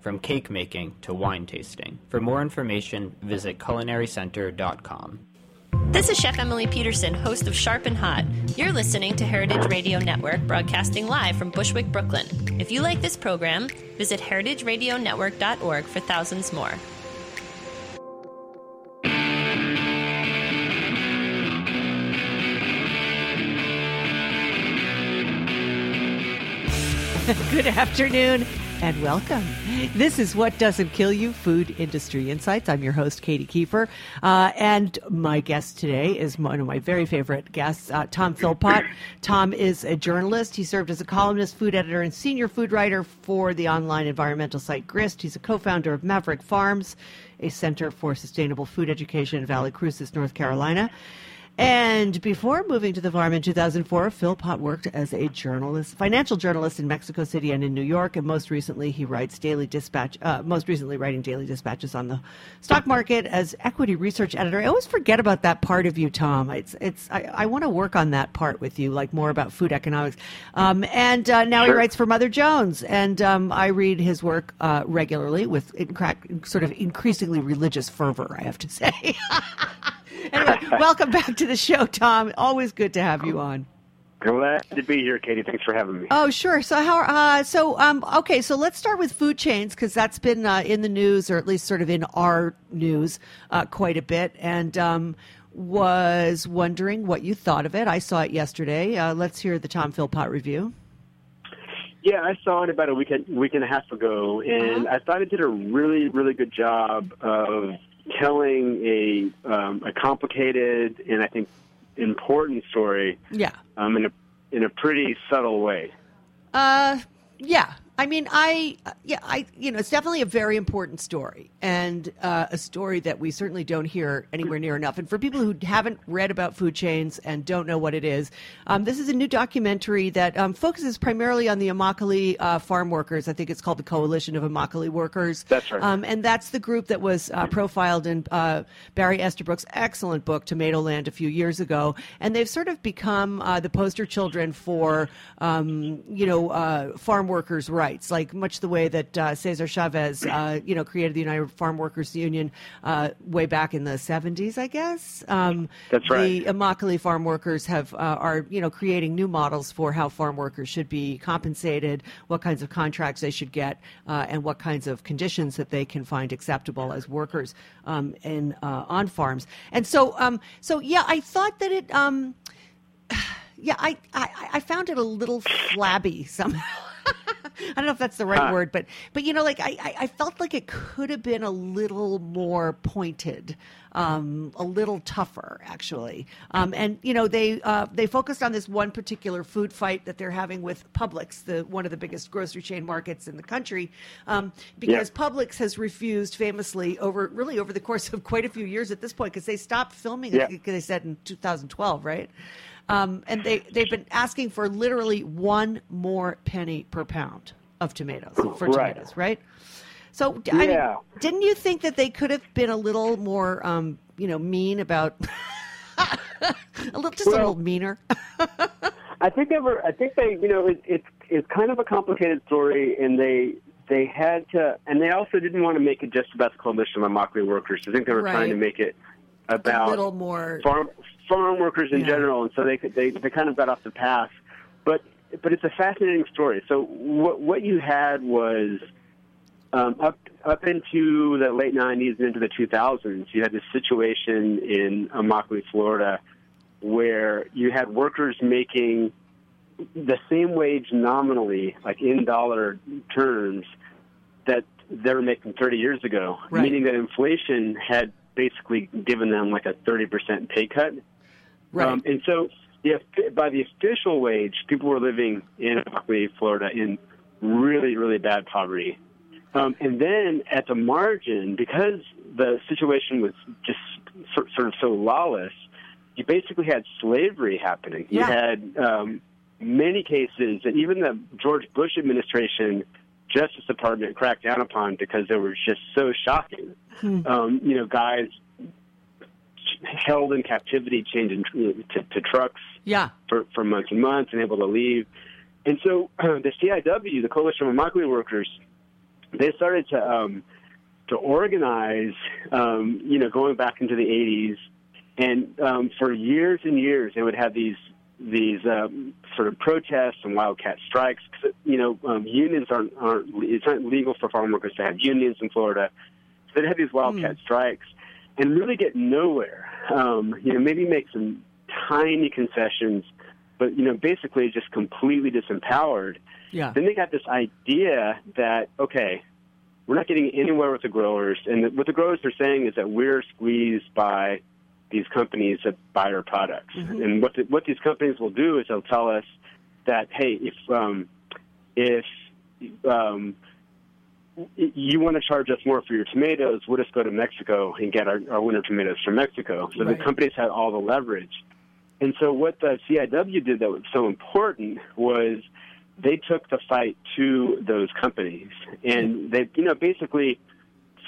from cake making to wine tasting. For more information, visit culinarycenter.com. This is Chef Emily Peterson, host of Sharp and Hot. You're listening to Heritage Radio Network, broadcasting live from Bushwick, Brooklyn. If you like this program, visit heritageradionetwork.org for thousands more. Good afternoon and welcome. This is What Doesn't Kill You Food Industry Insights. I'm your host, Katy Keiffer. Uh, and my guest today is one of my very favorite guests, uh, Tom Philpott. Tom is a journalist. He served as a columnist, food editor, and senior food writer for the online environmental site Grist. He's a co founder of Maverick Farms, a center for sustainable food education in Valle Crucis, North Carolina. And before moving to the farm in 2004, Philpott worked as a journalist, financial journalist in Mexico City and in New York. And most recently, he writes daily dispatch. Uh, most recently, writing daily dispatches on the stock market as equity research editor. I always forget about that part of you, Tom. It's it's. I, I want to work on that part with you, like more about food economics. Um, and uh, now sure. he writes for Mother Jones, and um, I read his work uh, regularly with sort of increasingly religious fervor. I have to say. anyway, welcome back to the show, Tom. Always good to have you on. Glad to be here, Katy. Thanks for having me. Oh, sure. So how? Uh, so um, okay. So let's start with food chains because that's been uh, in the news, or at least sort of in our news, uh, quite a bit. And um, was wondering what you thought of it. I saw it yesterday. Uh, let's hear the Tom Philpott review. Yeah, I saw it about a week week and a half ago, and uh-huh. I thought it did a really really good job of telling a um, a complicated and I think important story. Yeah. Um, in a in a pretty subtle way. Uh, yeah. I mean, I yeah, I you know, it's definitely a very important story, and uh, a story that we certainly don't hear anywhere near enough. And for people who haven't read about food chains and don't know what it is, um, this is a new documentary that um, focuses primarily on the Immokalee uh, farm workers. I think it's called the Coalition of Immokalee Workers. That's right. Um, and that's the group that was uh, profiled in uh, Barry Estabrook's excellent book Tomatoland a few years ago, and they've sort of become uh, the poster children for um, you know uh, farm workers' rights rights, like much the way that uh, Cesar Chavez, uh, you know, created the United Farm Workers Union uh, way back in the 70s, I guess. Um, That's right. The Immokalee farm workers have uh, are you know creating new models for how farm workers should be compensated, what kinds of contracts they should get, uh, and what kinds of conditions that they can find acceptable as workers um, in uh, on farms. And so, um, so yeah, I thought that it. Um, yeah, I, I, I found it a little flabby somehow. I don't know if that's the right huh. word, but but you know, like I, I felt like it could have been a little more pointed, um, a little tougher actually. Um, and you know, they uh, they focused on this one particular food fight that they're having with Publix, the one of the biggest grocery chain markets in the country, um, because yeah. Publix has refused famously over really over the course of quite a few years at this point because they stopped filming. Yeah. they said in 2012, right? Um, and they, they've been asking for literally one more penny per pound of tomatoes for right. tomatoes, right? So, I yeah. mean, didn't you think that they could have been a little more, um, you know, mean about a little, just well, a little meaner? I think they were. I think they, you know, it, it's it's kind of a complicated story, and they they had to, and they also didn't want to make it just about the coalition of Immokalee workers. I think they were Right. trying to make it about a little more. farm farm workers in Yeah. general, and so they they they kind of got off the path. But but it's a fascinating story. So what what you had was um, up up into the late '90s and into the 2000s, you had this situation in Immokalee, Florida, where you had workers making the same wage nominally, like in dollar terms, that they were making 30 years ago, Right. meaning that inflation had basically given them like a 30% pay cut. Right. Um, and so, if by the official wage, people were living in Immokalee, Florida, in really, really bad poverty. Um, and then at the margin, because the situation was just sort, sort of so lawless, you basically had slavery happening. You had um, many cases that even the George Bush administration Justice Department cracked down upon because they were just so shocking. Um, you know, guys held in captivity, changing to, to trucks yeah. for, for months and months and able to leave. And so the CIW, the Coalition of Immokalee Workers, they started to um, to organize, um, you know, going back into the 80s, and um, for years and years they would have these these um, sort of protests and wildcat strikes. 'Cause, you know, um, unions aren't aren't it's not legal for farm workers to have unions in Florida, so they'd have these wildcat strikes and really get nowhere. Um, you know, maybe make some tiny concessions, but you know, basically just completely disempowered. Yeah. Then they got this idea that okay, we're not getting anywhere with the growers, and what the growers are saying is that we're squeezed by these companies that buy our products. And what the, what these companies will do is they'll tell us that hey, if um, if um, you want to charge us more for your tomatoes, we'll just go to Mexico and get our, our winter tomatoes from Mexico. So Right. the companies had all the leverage. And so what the CIW did that was so important was they took the fight to those companies. And they, you know, basically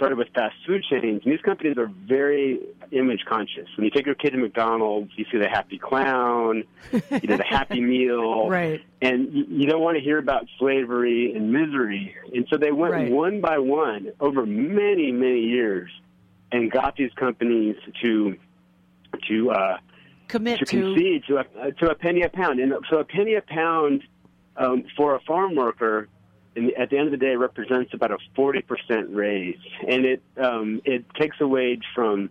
started with fast food chains. And these companies are very image conscious. When you take your kid to McDonald's, you see the happy clown, you know, the happy meal Right. and you, don't want to hear about slavery and misery. And so they went Right. one by one over many, many years and got these companies to to uh, Commit to to. concede to a to a penny a pound. And so a penny a pound um, for a farm worker. In the, at the end of the day, it represents about a forty percent raise, and it um, it takes a wage from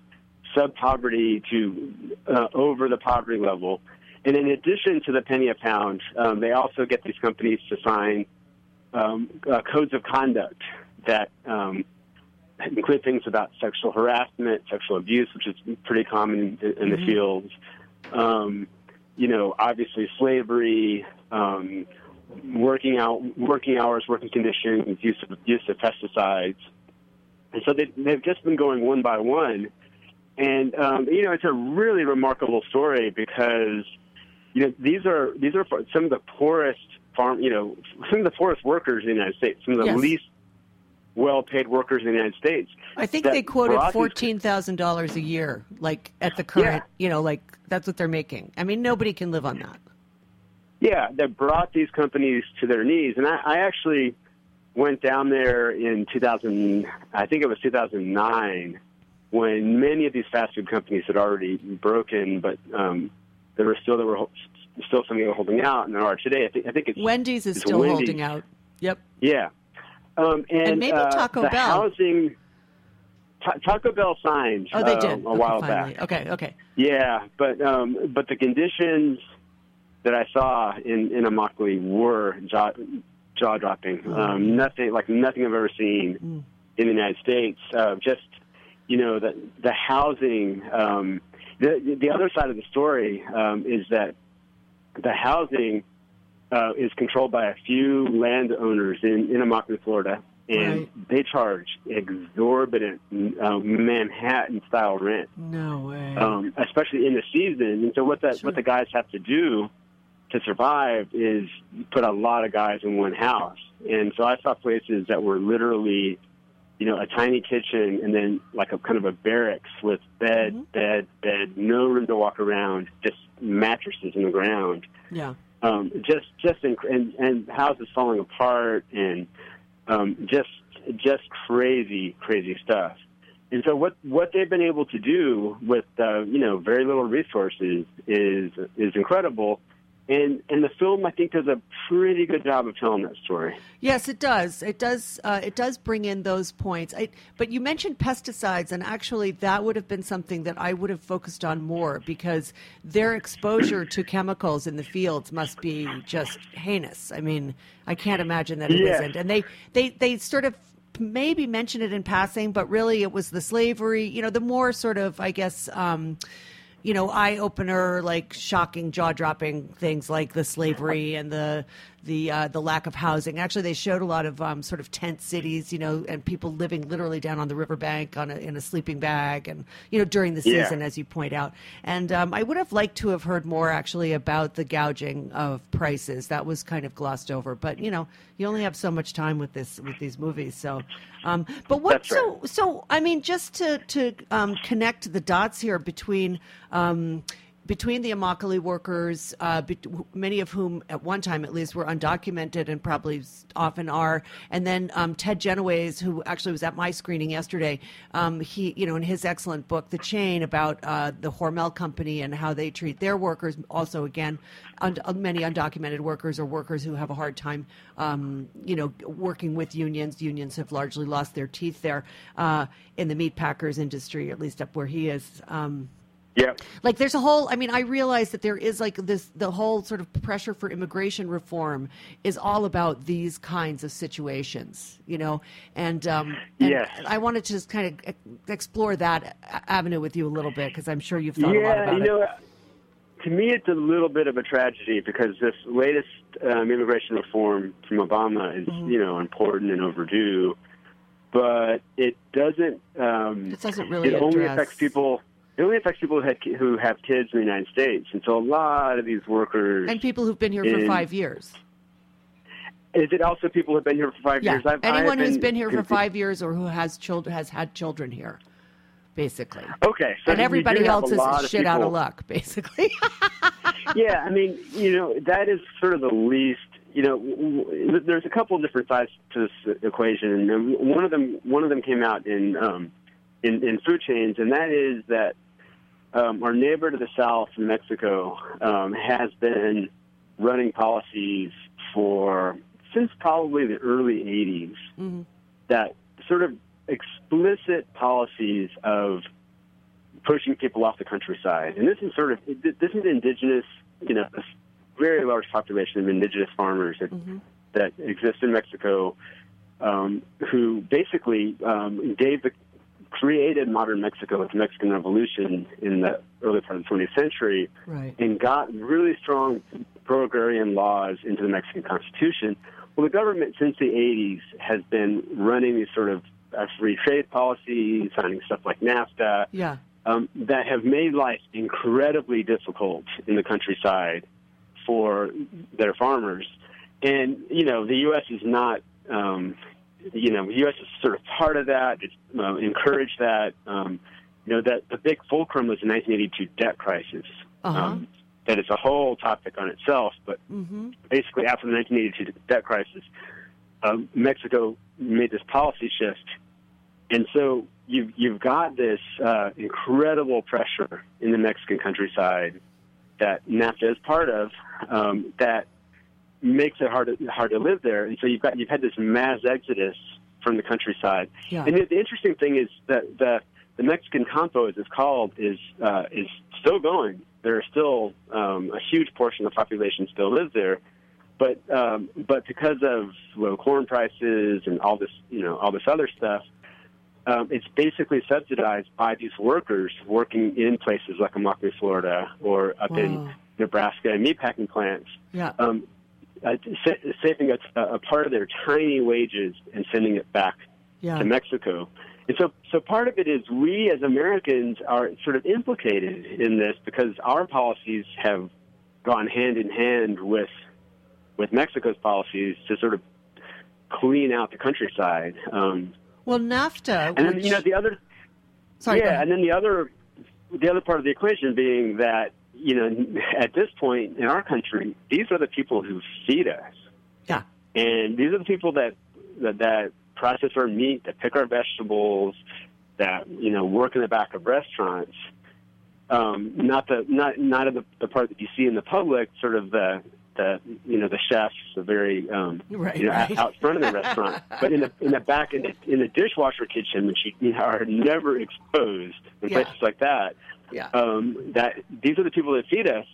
sub poverty to uh, over the poverty level. And in addition to the penny a pound, um, they also get these companies to sign um, uh, codes of conduct that um, include things about sexual harassment, sexual abuse, which is pretty common in, in the fields. Um, you know, obviously slavery, um, working out, working hours, working conditions, use of use of pesticides, and so they, they've just been going one by one. And um, you know, it's a really remarkable story because you know these are these are some of the poorest farm, you know, some of the poorest workers in the United States, some of the Yes. least well-paid workers in the United States. I think they quoted fourteen thousand dollars a year, like at the current. You know, like that's what they're making. I mean, nobody can live on that. Yeah, that brought these companies to their knees. And I, I actually went down there in 2000, I think it was 2009, when many of these fast food companies had already broken, but um, there were still there were still some that were holding out, and there are today. I think, I think it's Wendy's is it's still Wendy's. holding out. Yep. Yeah, um, and, And maybe uh, Taco the Bell. housing. Ta- Taco Bell signed Oh, they uh, did a Okay, while finally. back. Okay. Okay. Yeah, but um, but the conditions that I saw in in Immokalee were jaw jaw dropping. Um, nothing like nothing I've ever seen in the United States. Uh, just you know the the housing. Um, the the other side of the story um, is that the housing uh, is controlled by a few landowners in in Immokalee, Florida. And Right. they charge exorbitant uh, Manhattan style rent No way. um, especially in the season. And so what the Sure. what the guys have to do to survive is put a lot of guys in one house. And so I saw places that were literally, you know, a tiny kitchen and then like a kind of a barracks with bed, Mm-hmm. bed, bed, no room to walk around, just mattresses in the ground. yeah. um, just just and and houses falling apart and um, just just crazy crazy stuff. And so what what they've been able to do with uh, you know very little resources is is incredible. And and the film I think does a pretty good job of telling that story. Yes, it does. It does. Uh, it does bring in those points. I, but you mentioned pesticides, and actually, that would have been something that I would have focused on more because their exposure to chemicals in the fields must be just heinous. I mean, I can't imagine that it Yeah. not And they, they, they sort of maybe mention it in passing, but really, it was the slavery. You know, the more sort of, I guess. Um, you know, eye opener, like shocking, jaw dropping things like the slavery and the the uh, the lack of housing. Actually, they showed a lot of um, sort of tent cities, you know, and people living literally down on the riverbank on a, in a sleeping bag, and you know during the Yeah. season, as you point out. And um, I would have liked to have heard more actually about the gouging of prices. That was kind of glossed over, but you know, you only have so much time with this with these movies. So, um, but what? Right. So so I mean, just to to um, connect the dots here between. Um, between the Immokalee workers, uh, bet- many of whom at one time at least were undocumented and probably often are, and then um, Ted Genoways, who actually was at my screening yesterday, um, he, you know, in his excellent book, The Chain, about uh, the Hormel Company and how they treat their workers. Also, again, uh, many undocumented workers or workers who have a hard time, um, you know, working with unions. Unions have largely lost their teeth there uh, in the meat packers industry, at least up where he is. Um, Yeah. like there's a whole i mean i realize that there is like this the whole sort of pressure for immigration reform is all about these kinds of situations you know and um and Yes. i wanted to just kind of explore that avenue with you a little bit because i'm sure you've thought a lot about you it know, to me, it's a little bit of a tragedy because this latest um, immigration reform from Obama is, Mm-hmm. you know, important and overdue, but it doesn't. Um, It doesn't really It only affects people. It only affects people who, had, who have kids in the United States, and so a lot of these workers. and people who've been here for five years is it also people who've been here for five yeah years? I've, anyone who's been here for five years or who has children has had children here basically Okay, so and everybody else is shit out of luck basically yeah, I mean, you know, that is sort of the least. You know, w- w- there's a couple of different sides to this equation, and one of them one of them came out in um, in, in food chains, and that is that um, our neighbor to the south, Mexico, um, has been running policies for since probably the early '80s that sort of explicit policies of pushing people off the countryside. And this is sort of this is indigenous, you know, a very large population of indigenous farmers that that exist in Mexico, um, who basically um, gave the created modern Mexico with the Mexican Revolution in the early part of the 20th century, Right. and got really strong pro-agrarian laws into the Mexican Constitution. Well, the government since the 80s has been running these sort of uh, free trade policies, signing stuff like NAFTA, yeah um, that have made life incredibly difficult in the countryside for their farmers. And, you know, the U.S. is not, um, you know, the U.S. is sort of part of that. It's uh, encouraged that. Um, you know, that the big fulcrum was the 1982 debt crisis. Uh-huh. Um, that is a whole topic on itself. But basically, after the 1982 debt crisis, um, Mexico made this policy shift and so you've you've got this uh, incredible pressure in the Mexican countryside that NAFTA is part of um, that makes it hard to, hard to live there. And so you've got you've had this mass exodus from the countryside. Yeah. And the, the interesting thing is that the the Mexican Campo, as it's called, is uh, is still going. There are still um, a huge portion of the population still lives there. But um, but because of low corn prices and all this you know all this other stuff, um, it's basically subsidized by these workers working in places like Immokalee, Florida, or up in Nebraska and meatpacking plants, yeah um, uh, sa- saving a, a part of their tiny wages and sending it back yeah to Mexico. And so, so part of it is we as Americans are sort of implicated in this because our policies have gone hand in hand with with Mexico's policies to sort of clean out the countryside. Um, well NAFTA and then which, you know the other sorry yeah, and then the other the other part of the equation being that you know, at this point in our country, these are the people who feed us. Yeah. And these are the people that that, that process our meat, that pick our vegetables, that you know work in the back of restaurants. Um, not the not not the, the part that you see in the public, sort of the the you know the chefs, the very um, Right, you know right. out, front of the restaurant, but in the in the back in the, in the dishwasher kitchen, which you are never exposed in Yeah. places like that. Yeah. Um, that these are the people that feed us,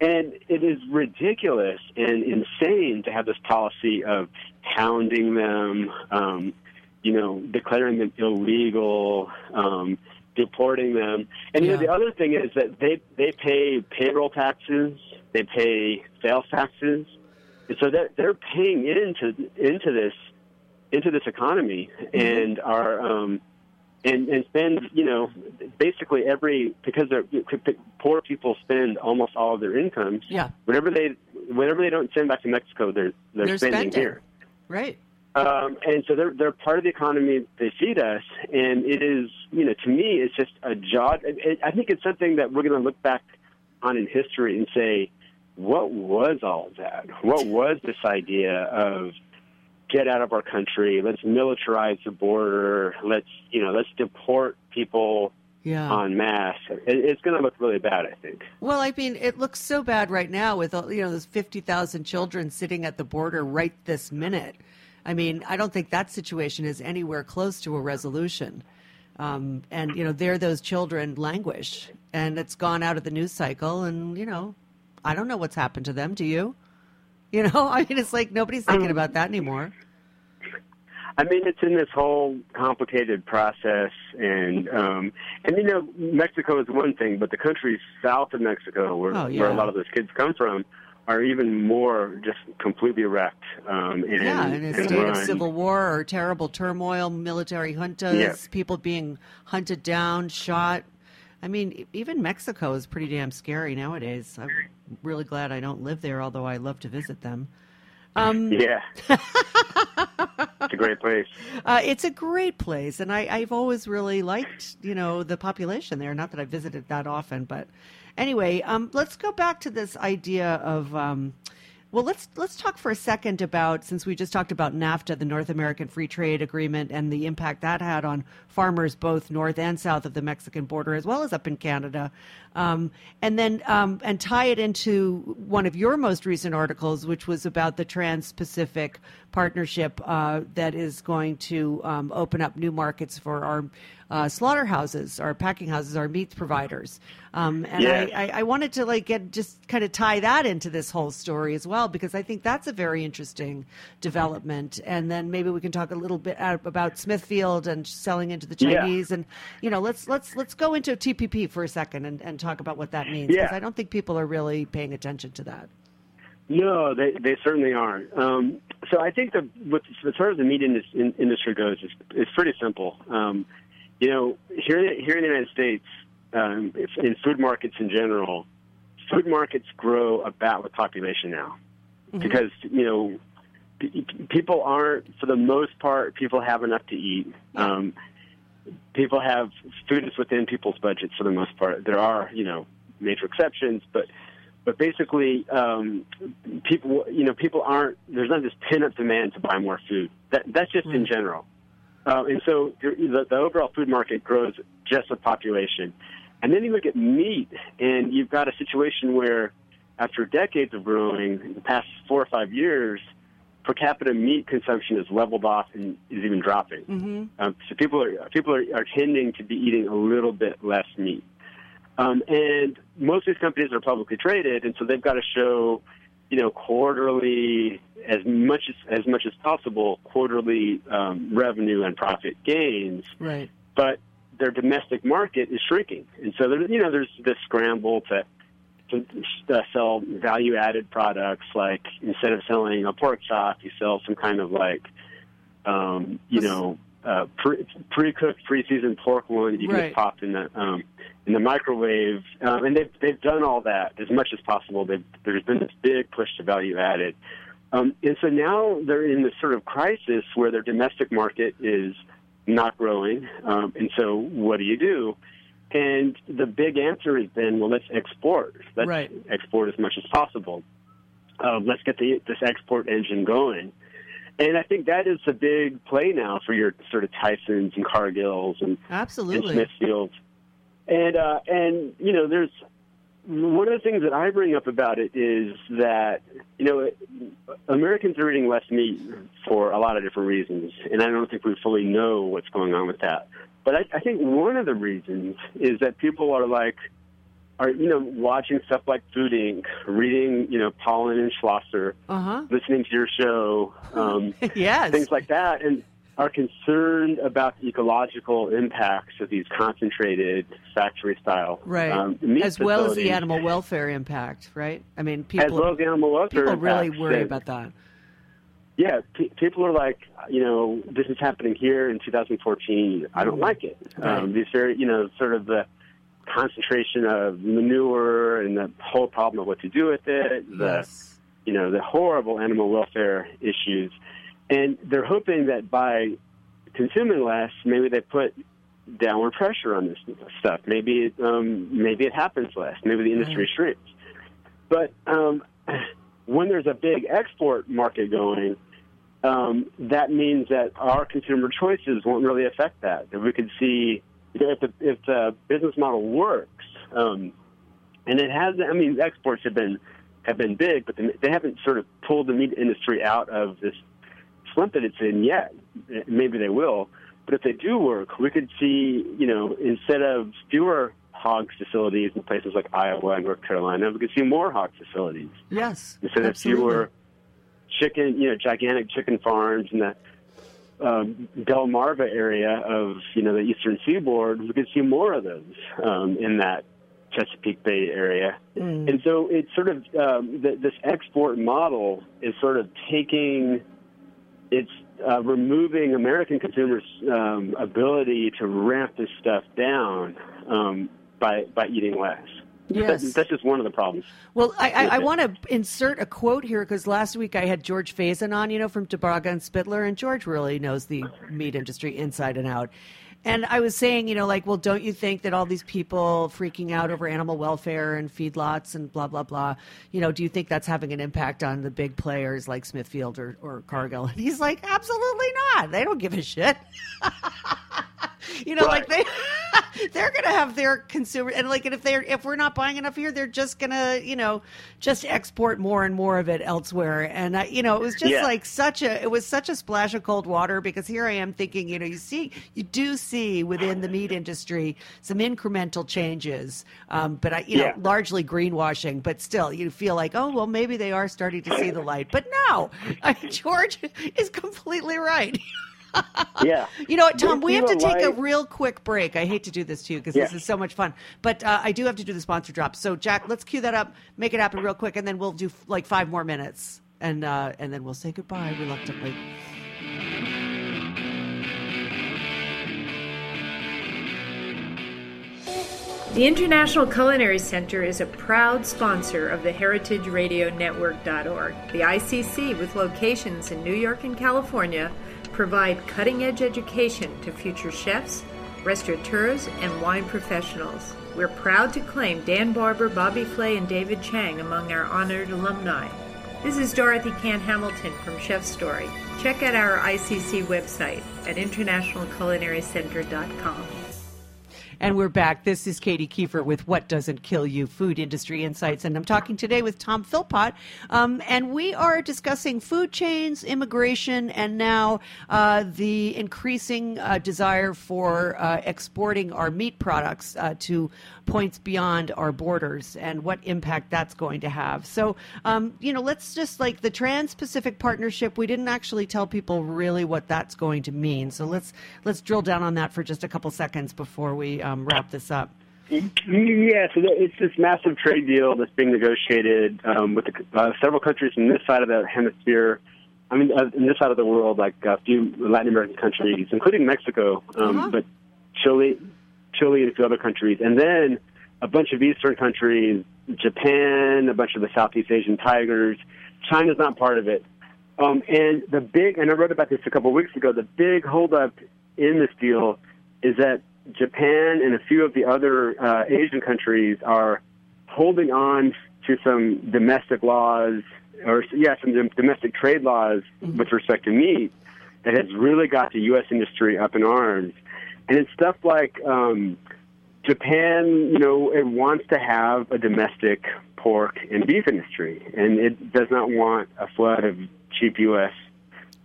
and it is ridiculous and insane to have this policy of hounding them, um, you know, declaring them illegal, um, deporting them. And you know, the other thing is that they they pay payroll taxes, they pay sales taxes, and so they're they're paying into into this into this economy and are. Um, and and spend you know basically every because they're poor people spend almost all of their incomes Yeah. Whenever they whenever they don't send back to Mexico they're they're, They're spending, spending. here Right. Um, and so they're they're part of the economy they feed us and it is you know to me it's just a job. I think it's something that we're going to look back on in history and say what was all that what was this idea of get out of our country. Let's militarize the border. Let's you know let's deport people Yeah. en masse. It's going to look really bad, I think. Well, I mean, it looks so bad right now with you know those fifty thousand children sitting at the border right this minute. I mean, I don't think that situation is anywhere close to a resolution. Um, and you know, there those children languish, and it's gone out of the news cycle. And you know, I don't know what's happened to them. Do you? You know, I mean, it's like nobody's thinking about that anymore. I mean, it's in this whole complicated process, and um, and you know, Mexico is one thing, but the countries south of Mexico, where, Oh, yeah. where a lot of those kids come from, are even more just completely wrecked. Um, and, yeah, in a state of civil war or terrible turmoil, military juntas, Yeah. people being hunted down, shot. I mean, even Mexico is pretty damn scary nowadays. I'm really glad I don't live there, although I love to visit them. Um, Yeah, it's a great place. uh, it's a great place, and I, I've always really liked, you know, the population there. Not that I visited that often, but anyway, um, let's go back to this idea of. Um, well, let's let's talk for a second about since we just talked about NAFTA, the North American Free Trade Agreement, and the impact that had on farmers both north and south of the Mexican border, as well as up in Canada, um, and then um, and tie it into one of your most recent articles, which was about the Trans-Pacific Partnership uh, that is going to um, open up new markets for our uh, slaughterhouses, our packing houses, our meat providers. Um, and Yes. I, I, I wanted to like get just kind of tie that into this whole story as well because I think that's a very interesting development. And then maybe we can talk a little bit about Smithfield and selling into the Yeah. Chinese. And you know, let's let's let's go into TPP for a second and, and talk about what that means because Yeah. I don't think people are really paying attention to that. No, they they certainly aren't. Um, so I think the with, as far as the meat indus- industry goes, it's, it's pretty simple. Um, you know, here here in the United States, um, if, in food markets in general, food markets grow about with population now, because you know p- people aren't for the most part people have enough to eat. Um, people have food is within people's budgets for the most part. There are you know major exceptions, but but basically, um, people you know people aren't. There's not this pin up demand to buy more food. That that's just in general, uh, and so the, the overall food market grows just with population. And then you look at meat, and you've got a situation where, after decades of growing, in the past four or five years, per capita meat consumption has leveled off and is even dropping. Mm-hmm. Um, so people are people are, are tending to be eating a little bit less meat. Um, and most of these companies are publicly traded, and so they've got to show, you know, quarterly as much as as much as possible quarterly um, revenue and profit gains. Right. But their domestic market is shrinking, and so there, you know, there's this scramble to to uh, sell value added products like instead of selling a pork chop, you sell some kind of like, um, you know, uh, pre cooked, pre seasoned pork loin that you can Right. just pop in the um, in the microwave, um, and they've they've done all that as much as possible. They've, there's been this big push to value added, um, and so now they're in this sort of crisis where their domestic market is not growing, um, and so what do you do? And the big answer has been, well, let's export. Let's Right. export as much as possible. Um, let's get the, this export engine going. And I think that is a big play now for your sort of Tysons and Cargills and, and Absolutely. Smithfields. And uh, and you know, there's one of the things that I bring up about it is that you know Americans are eating less meat for a lot of different reasons, and I don't think we fully know what's going on with that. But I, I think one of the reasons is that people are like are you know watching stuff like Food Inc., reading you know Pollan and Schlosser, Uh huh. listening to your show, um, yes. things like that, and are concerned about the ecological impacts of these concentrated factory style right. um, as well as the animal welfare impact, right? I mean, people as well as the animal welfare people really worry about that. Yeah, pe- people are like, you know, this is happening here in 2014. I don't like it. Right. Um, these very, you know, sort of the concentration of manure and the whole problem of what to do with it. The yes. you know, the horrible animal welfare issues. And they're hoping that by consuming less, maybe they put downward pressure on this stuff. Maybe it, um, maybe it happens less. Maybe the industry shrinks. But um, when there's a big export market going, um, that means that our consumer choices won't really affect that. That we could see if the if the business model works, um, and it has. I mean, exports have been have been big, but they haven't sort of pulled the meat industry out of this slump that it's in yet. Maybe they will, but if they do work, we could see, you know, instead of fewer hog facilities in places like Iowa and North Carolina, we could see more hog facilities Yes. instead of fewer chicken, you know, gigantic chicken farms and the um, Delmarva area of you know the eastern seaboard. We could see more of those um, in that Chesapeake Bay area, Mm. and so it's sort of um, th- this export model is sort of taking it's uh, removing American consumers' um, ability to ramp this stuff down um, by by eating less. Yes. That- that's just one of the problems. Well, I, I, I want to insert a quote here because last week I had George Faison on, you know, from DeBragga and Spitler, and George really knows the meat industry inside and out. And I was saying, you know, like, well, don't you think that all these people freaking out over animal welfare and feedlots and blah, blah, blah, you know, do you think that's having an impact on the big players like Smithfield or, or Cargill? And he's like, absolutely not. They don't give a shit. you know, like they they're gonna have their consumer and like and if they're if we're not buying enough here, they're just gonna you know just export more and more of it elsewhere. And I, you know, it was just Yeah. like such a it was such a splash of cold water because here I am thinking, you know, you see you do see within the meat industry some incremental changes, um, but I you know largely greenwashing, but still you feel like oh well maybe they are starting to see the light, but no, I, George is completely right. Yeah. You know what, Tom? They We have to feel take a real quick break. I hate to do this to you because this is so much fun, but uh, I do have to do the sponsor drop. So, Jack, let's cue that up, make it happen real quick, and then we'll do like five more minutes, and uh, and then we'll say goodbye reluctantly. The International Culinary Center is a proud sponsor of the HeritageRadioNetwork.org. The ICC, with locations in New York and California, provide cutting edge education to future chefs, restaurateurs, and wine professionals. We're proud to claim Dan Barber, Bobby Flay, and David Chang among our honored alumni. This is Dorothy Cann Hamilton from Chef Story. Check out our ICC website at internationalculinarycenter.com. And we're back. This is Katy Keiffer with What Doesn't Kill You Food Industry Insights. And I'm talking today with Tom Philpott. Um, and we are discussing food chains, immigration, and now uh, the increasing uh, desire for uh, exporting our meat products uh, to points beyond our borders and what impact that's going to have. So, um, you know, let's just like the Trans Pacific Partnership, we didn't actually tell people really what that's going to mean. So let's let's drill down on that for just a couple seconds before we um, wrap this up. Yeah, so it's this massive trade deal that's being negotiated um, with the, uh, several countries from this side of the hemisphere. I mean, uh, in this side of the world, like a few Latin American countries, including Mexico, um, Uh-huh. but Chile, Chile, and a few other countries, and then a bunch of Eastern countries, Japan, a bunch of the Southeast Asian tigers. China's not part of it. Um, and the big, and I wrote about this a couple of weeks ago. The big holdup in this deal is that Japan and a few of the other uh, Asian countries are holding on to some domestic laws, or yeah, some domestic trade laws mm-hmm. with respect to meat that has really got the U.S. industry up in arms. And it's stuff like um, Japan, you know, it wants to have a domestic pork and beef industry, and it does not want a flood of cheap U.S.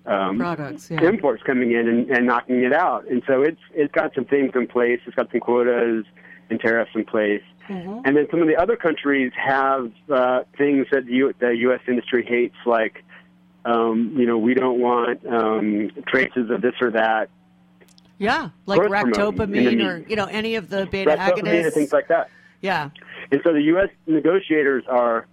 Um, products, yeah. imports coming in and, and knocking it out. And so it's it's got some things in place. It's got some quotas and tariffs in place. Mm-hmm. And then some of the other countries have uh, things that the, U- the U.S. industry hates, like um, you know, we don't want um, traces of this or that yeah, like ractopamine or you know any of the beta agonists and things like that. Yeah. And so the U.S. negotiators are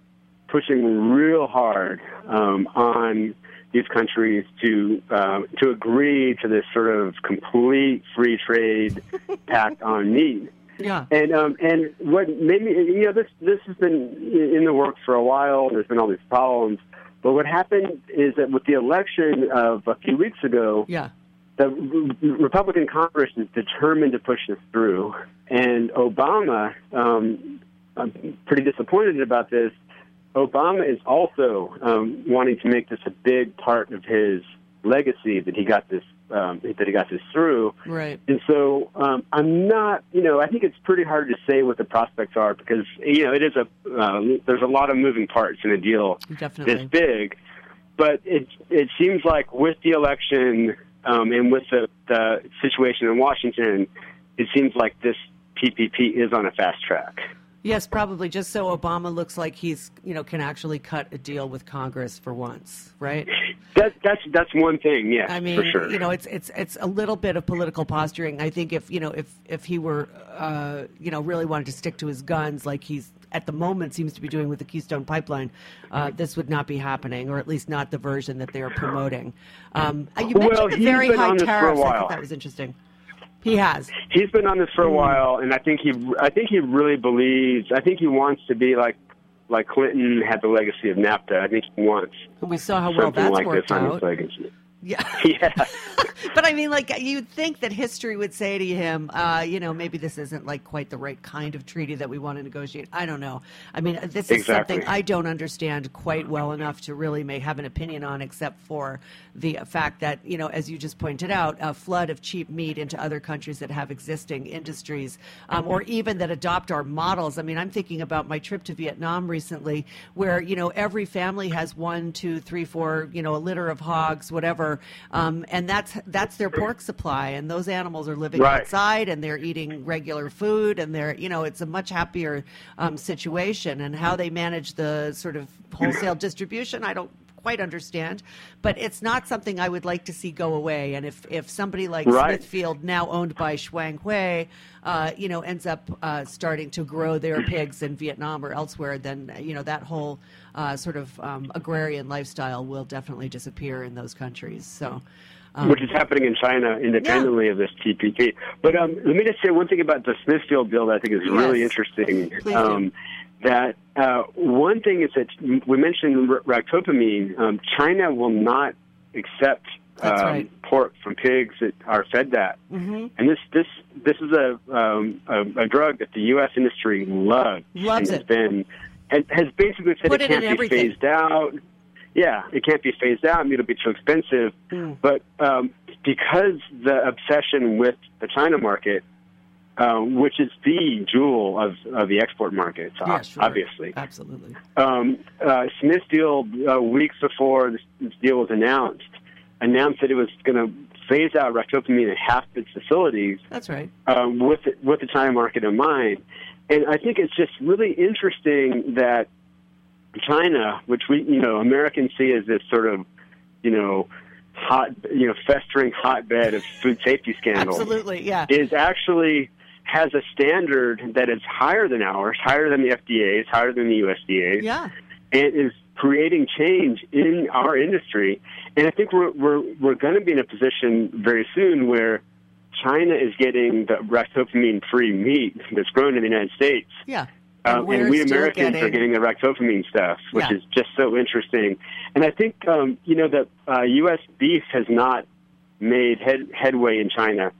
pushing real hard um, on these countries to uh, to agree to this sort of complete free trade pact on meat. Yeah. And um, and what made me you know this this has been in the works for a while. There's been all these problems, but what happened is that with the election of a few weeks ago, yeah the Republican Congress is determined to push this through, and Obama, um, I'm pretty disappointed about this. Obama is also um, wanting to make this a big part of his legacy that he got this um, that he got this through. Right. And so um, I'm not, you know, I think it's pretty hard to say what the prospects are because you know it is a uh, there's a lot of moving parts in a deal Definitely. this big. But it it seems like with the election um, and with the, the situation in Washington, it seems like this TPP is on a fast track. Yes, probably just so Obama looks like he's, you know, can actually cut a deal with Congress for once, right? That, that's that's one thing, yeah. I mean, sure. you know, it's it's it's a little bit of political posturing. I think if you know if if he were, uh, you know, really wanted to stick to his guns like he's at the moment seems to be doing with the Keystone Pipeline, uh, this would not be happening, or at least not the version that they are promoting. Um, you mentioned well, the very high tariffs. I thought that was interesting. He has. He's been on this for a hmm. while, and I think he, I think he really believes. I think he wants to be like, like Clinton had the legacy of NAFTA. I think he wants. We saw how well that's like worked out. Yeah. yeah. but I mean, like, you'd think that history would say to him, uh, you know, maybe this isn't like quite the right kind of treaty that we want to negotiate. I don't know. I mean, this is exactly. something I don't understand quite well enough to really may have an opinion on, except for the fact that, you know, as you just pointed out, a flood of cheap meat into other countries that have existing industries um, or even that adopt our models. I mean, I'm thinking about my trip to Vietnam recently, where, you know, every family has one, two, three, four, you know, a litter of hogs, whatever, um, and that's that's their pork supply, and those animals are living right. outside and they're eating regular food, and they're, you know, it's a much happier um, situation. And how they manage the sort of wholesale distribution, I don't quite understand, but it's not something I would like to see go away. And if, if somebody like right. Smithfield, now owned by Shuanghui, uh, you know, ends up uh, starting to grow their pigs in Vietnam or elsewhere, then you know that whole uh, sort of um, agrarian lifestyle will definitely disappear in those countries. So. Um, Which is happening in China independently yeah. of this TPP. But um, let me just say one thing about the Smithfield bill that I think is really yes. interesting. That uh, one thing is that we mentioned ractopamine. Um, China will not accept um, right. pork from pigs that are fed that. Mm-hmm. And this this this is a, um, a, a drug that the U.S. industry loves. Loves and it. Has been and has basically said Put it it can't be phased out. Yeah, it can't be phased out. It'll be too expensive. Mm. But um, because the obsession with the China market um, which is the jewel of, of the export market, yeah, sure. obviously. Absolutely. Um, uh, Smithfield, uh, weeks before this, this, deal was announced, announced that it was going to phase out ractopamine at half its facilities. That's right. Um, with with the China market in mind, and I think it's just really interesting that China, which we you know Americans see as this sort of you know hot you know festering hotbed of food safety scandals, absolutely, yeah, is actually has a standard that is higher than ours, higher than the FDA's, higher than the USDA's, yeah. and is creating change in our industry. And I think we're we're we're going to be in a position very soon where China is getting the ractopamine-free meat that's grown in the United States. Yeah. Um, and, and we Americans getting... are getting the ractopamine stuff, which yeah. is just so interesting. And I think um, you know that uh, U.S. beef has not made head, headway in China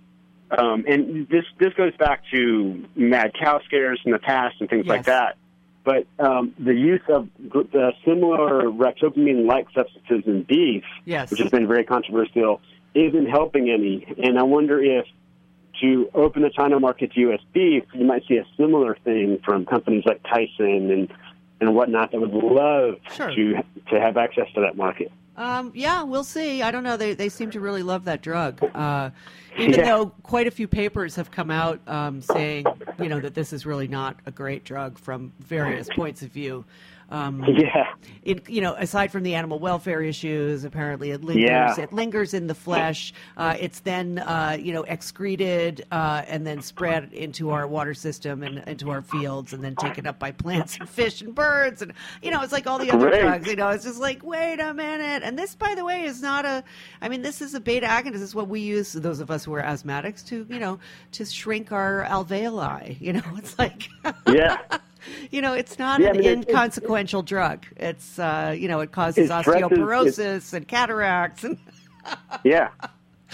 Um, and this this goes back to mad cow scares in the past and things like that. But um, the use of the similar ractopamine-like substances in beef, Yes. which has been very controversial, isn't helping any. And I wonder if to open the China market to U.S. beef, you might see a similar thing from companies like Tyson and and whatnot that would love Sure. to to have access to that market. Um, yeah, we'll see. I don't know. They they seem to really love that drug. Uh, even Yeah. though quite a few papers have come out um, saying, you know, that this is really not a great drug from various points of view. Um, Yeah. It, you know, aside from the animal welfare issues, apparently it lingers. Yeah. It lingers in the flesh. Uh, it's then, uh, you know, excreted uh, and then spread into our water system and into our fields, and then taken up by plants and fish and birds, and you know, it's like all the other Great. drugs. You know, it's just like, wait a minute. And this, by the way, is not a. I mean, this is a beta agonist. This is what we use, those of us who are asthmatics, to you know, to shrink our alveoli. You know, it's like. Yeah. You know, it's not Yeah, I an mean, it- it- inconsequential drug. It's, uh, you know, it causes It stresses- osteoporosis and cataracts. And, Yeah.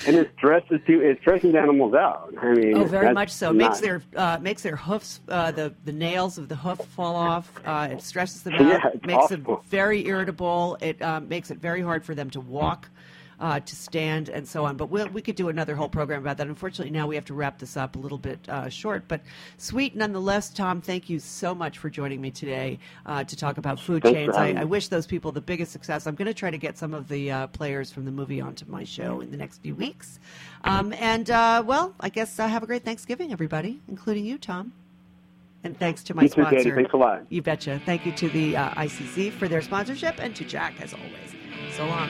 And it stresses too. It stresses animals out. I mean, oh, very much so. not- Makes their uh, makes their hoofs, uh, the the nails of the hoof fall off. Uh, it stresses them out. Yeah, makes them very irritable. It um, makes it very hard for them to walk. Uh, to stand and so on, but we'll, we could do another whole program about that. Unfortunately, now we have to wrap this up a little bit uh, short, but sweet nonetheless. Tom, thank you so much for joining me today uh, to talk about food Thanks chains. I. I wish those people the biggest success. I'm going to try to get some of the uh, players from the movie onto my show in the next few weeks. Um, and uh, well, I guess uh, have a great Thanksgiving, everybody, including you, Tom. And thanks to my You too, sponsor. Katy. Thanks a lot. You betcha. Thank you to the uh, ICC for their sponsorship and to Jack, as always. So long.